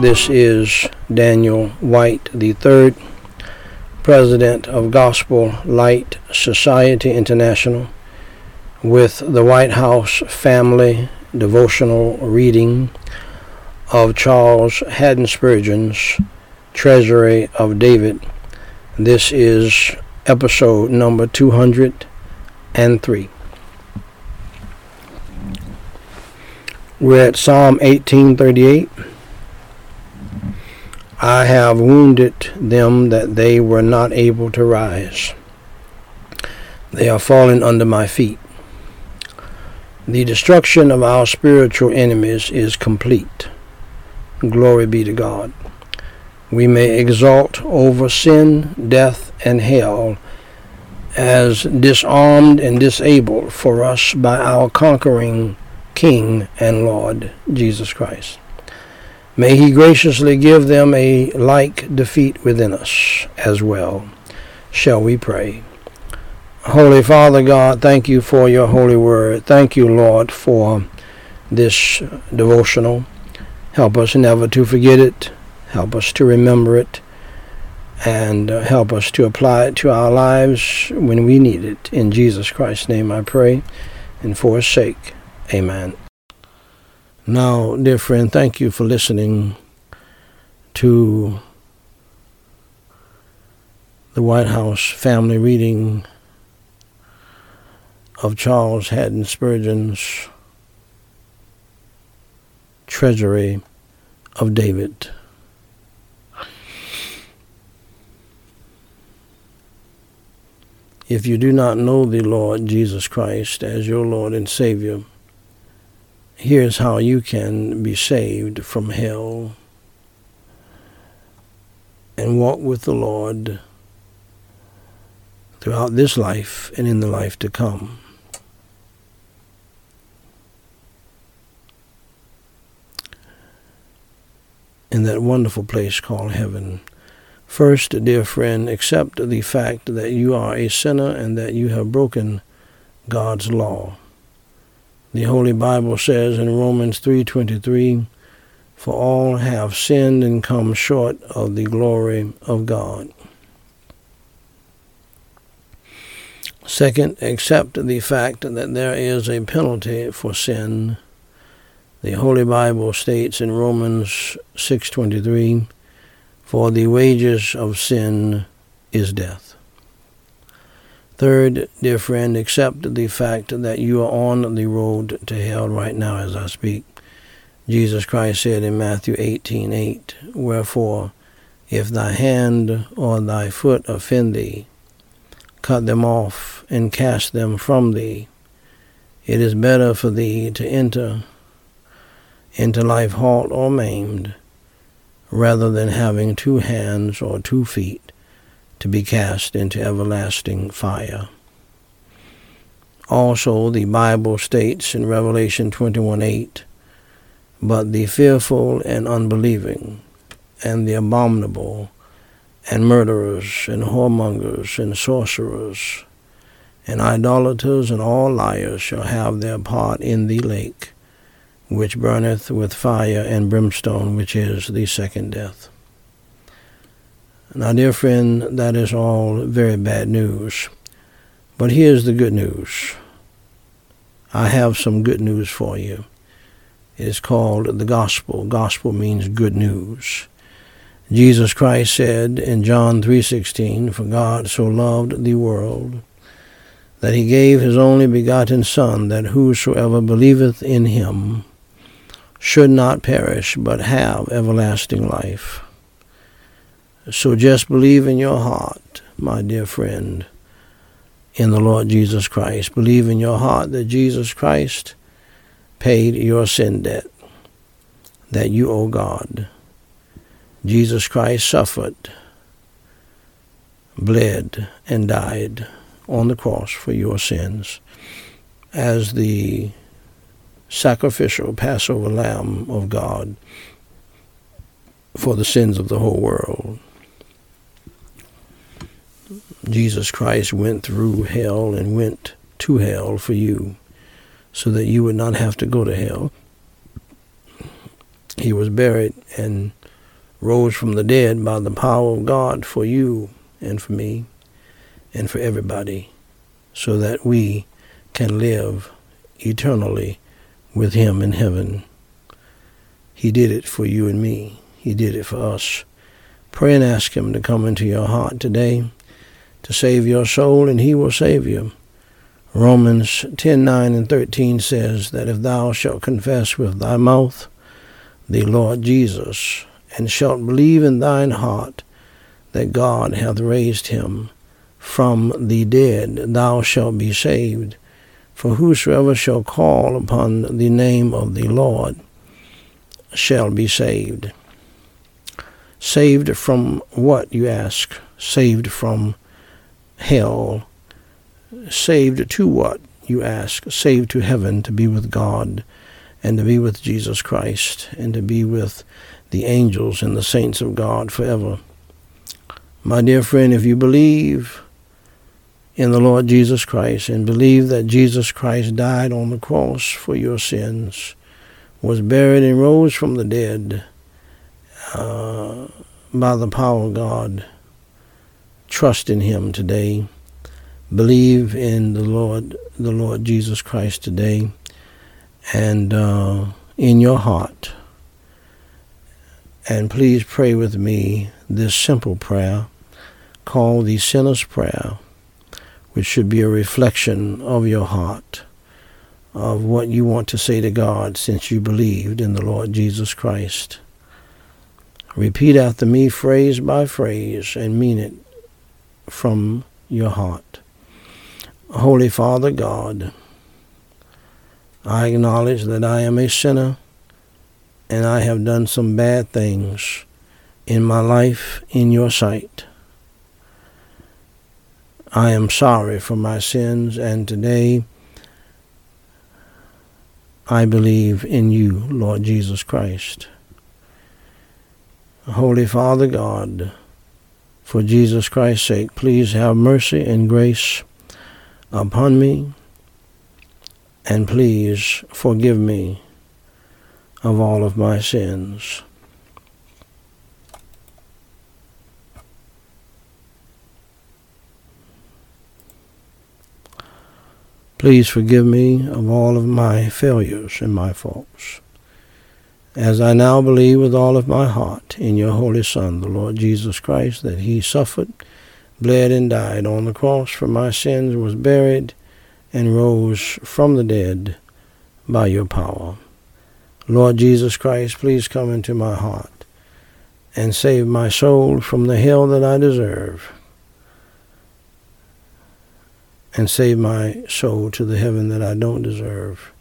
This is Daniel White III, President of Gospel Light Society International, with the White House Family Devotional Reading of Charles Haddon Spurgeon's Treasury of David. This is episode number 203. We're at Psalm 1838. I have wounded them that they were not able to rise. They are fallen under my feet. The destruction of our spiritual enemies is complete. Glory be to God. We may exult over sin, death, and hell as disarmed and disabled for us by our conquering King and Lord Jesus Christ. May He graciously give them a like defeat within us as well. Shall we pray? Holy Father God, thank you for your holy word. Thank you, Lord, for this devotional. Help us never to forget it. Help us to remember it. And uh, help us to apply it to our lives when we need it. In Jesus Christ's name I pray, and for his sake. Amen. Now, dear friend, thank you for listening to the White House family reading of Charles Haddon Spurgeon's Treasury of David. If you do not know the Lord Jesus Christ as your Lord and Savior, here's how you can be saved from hell and walk with the Lord throughout this life and in the life to come. In that wonderful place called heaven. First, dear friend, accept the fact that you are a sinner and that you have broken God's law. The Holy Bible says in Romans 3:23, "For all have sinned and come short of the glory of God." Second, accept the fact that there is a penalty for sin. The Holy Bible states in Romans 6:23, "For the wages of sin is death." Third, dear friend, accept the fact that you are on the road to hell right now as I speak. Jesus Christ said in Matthew 18:8, Wherefore, if thy hand or thy foot offend thee, cut them off and cast them from thee. It is better for thee to enter into life halt or maimed, rather than having two hands or two feet to be cast into everlasting fire. Also, the Bible states in Revelation 21:8, But the fearful and unbelieving, and the abominable, and murderers, and whoremongers, and sorcerers, and idolaters, and all liars shall have their part in the lake, which burneth with fire and brimstone, which is the second death. Now, dear friend, that is all very bad news. But here's the good news. I have some good news for you. It is called the gospel. Gospel means good news. Jesus Christ said in John 3:16, "For God so loved the world that he gave his only begotten son that whosoever believeth in him should not perish but have everlasting life." So just believe in your heart, my dear friend, in the Lord Jesus Christ. Believe in your heart that Jesus Christ paid your sin debt that you owe God. Jesus Christ suffered, bled, and died on the cross for your sins as the sacrificial Passover lamb of God for the sins of the whole world. Jesus Christ went through hell and went to hell for you so that you would not have to go to hell. He was buried and rose from the dead by the power of God for you and for me and for everybody so that we can live eternally with him in heaven. He did it for you and me. He did it for us. Pray and ask him to come into your heart today to save your soul, and he will save you. Romans 10 9 and 13 says that if thou shalt confess with thy mouth the Lord Jesus, and shalt believe in thine heart that God hath raised him from the dead, thou shalt be saved. For whosoever shall call upon the name of the Lord shall be saved. Saved from what, you ask? Saved from hell. Saved to what, you ask? Saved to heaven to be with God and to be with Jesus Christ and to be with the angels and the saints of God forever. My dear friend, if you believe in the Lord Jesus Christ and believe that Jesus Christ died on the cross for your sins, was buried and rose from the dead uh, by the power of God, trust in him today. Believe in the Lord, the Lord Jesus Christ today, and uh, in your heart. And please pray with me this simple prayer called the Sinner's Prayer, which should be a reflection of your heart, of what you want to say to God since you believed in the Lord Jesus Christ. Repeat after me phrase by phrase and mean it from your heart. Holy Father God, I acknowledge that I am a sinner and I have done some bad things in my life in your sight. I am sorry for my sins and today I believe in you, Lord Jesus Christ. Holy Father God, for Jesus Christ's sake, please have mercy and grace upon me, and please forgive me of all of my sins. Please forgive me of all of my failures and my faults as I now believe with all of my heart in your Holy Son, the Lord Jesus Christ, that he suffered, bled, and died on the cross for my sins, was buried, and rose from the dead by your power. Lord Jesus Christ, please come into my heart and save my soul from the hell that I deserve, and save my soul to the heaven that I don't deserve.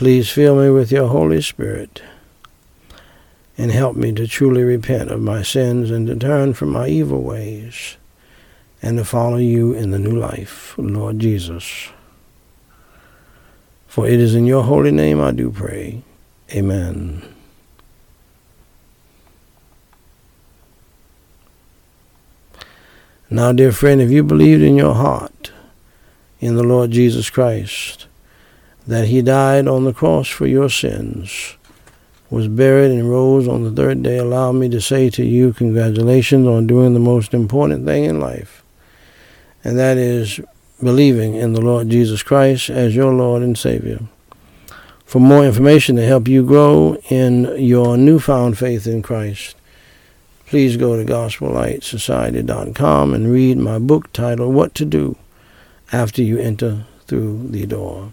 Please fill me with your Holy Spirit and help me to truly repent of my sins and to turn from my evil ways and to follow you in the new life, Lord Jesus. For it is in your holy name I do pray. Amen. Now, dear friend, if you believed in your heart in the Lord Jesus Christ, that he died on the cross for your sins, was buried and rose on the third day, allow me to say to you, congratulations on doing the most important thing in life, and that is believing in the Lord Jesus Christ as your Lord and Savior. For more information to help you grow in your newfound faith in Christ, please go to GospelLightSociety.com and read my book titled What to Do After You Enter Through the Door.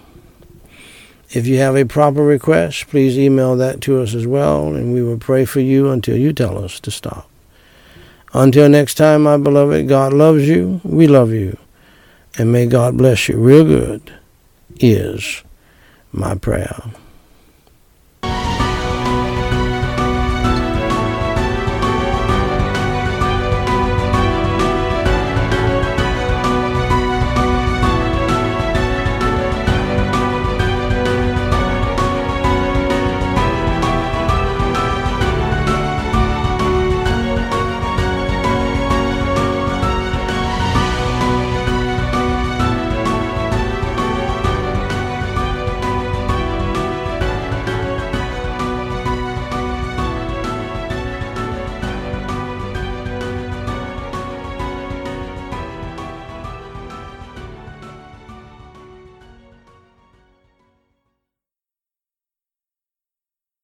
If you have a proper request, please email that to us as well, and we will pray for you until you tell us to stop. Until next time, my beloved, God loves you, we love you, and may God bless you real good, is my prayer.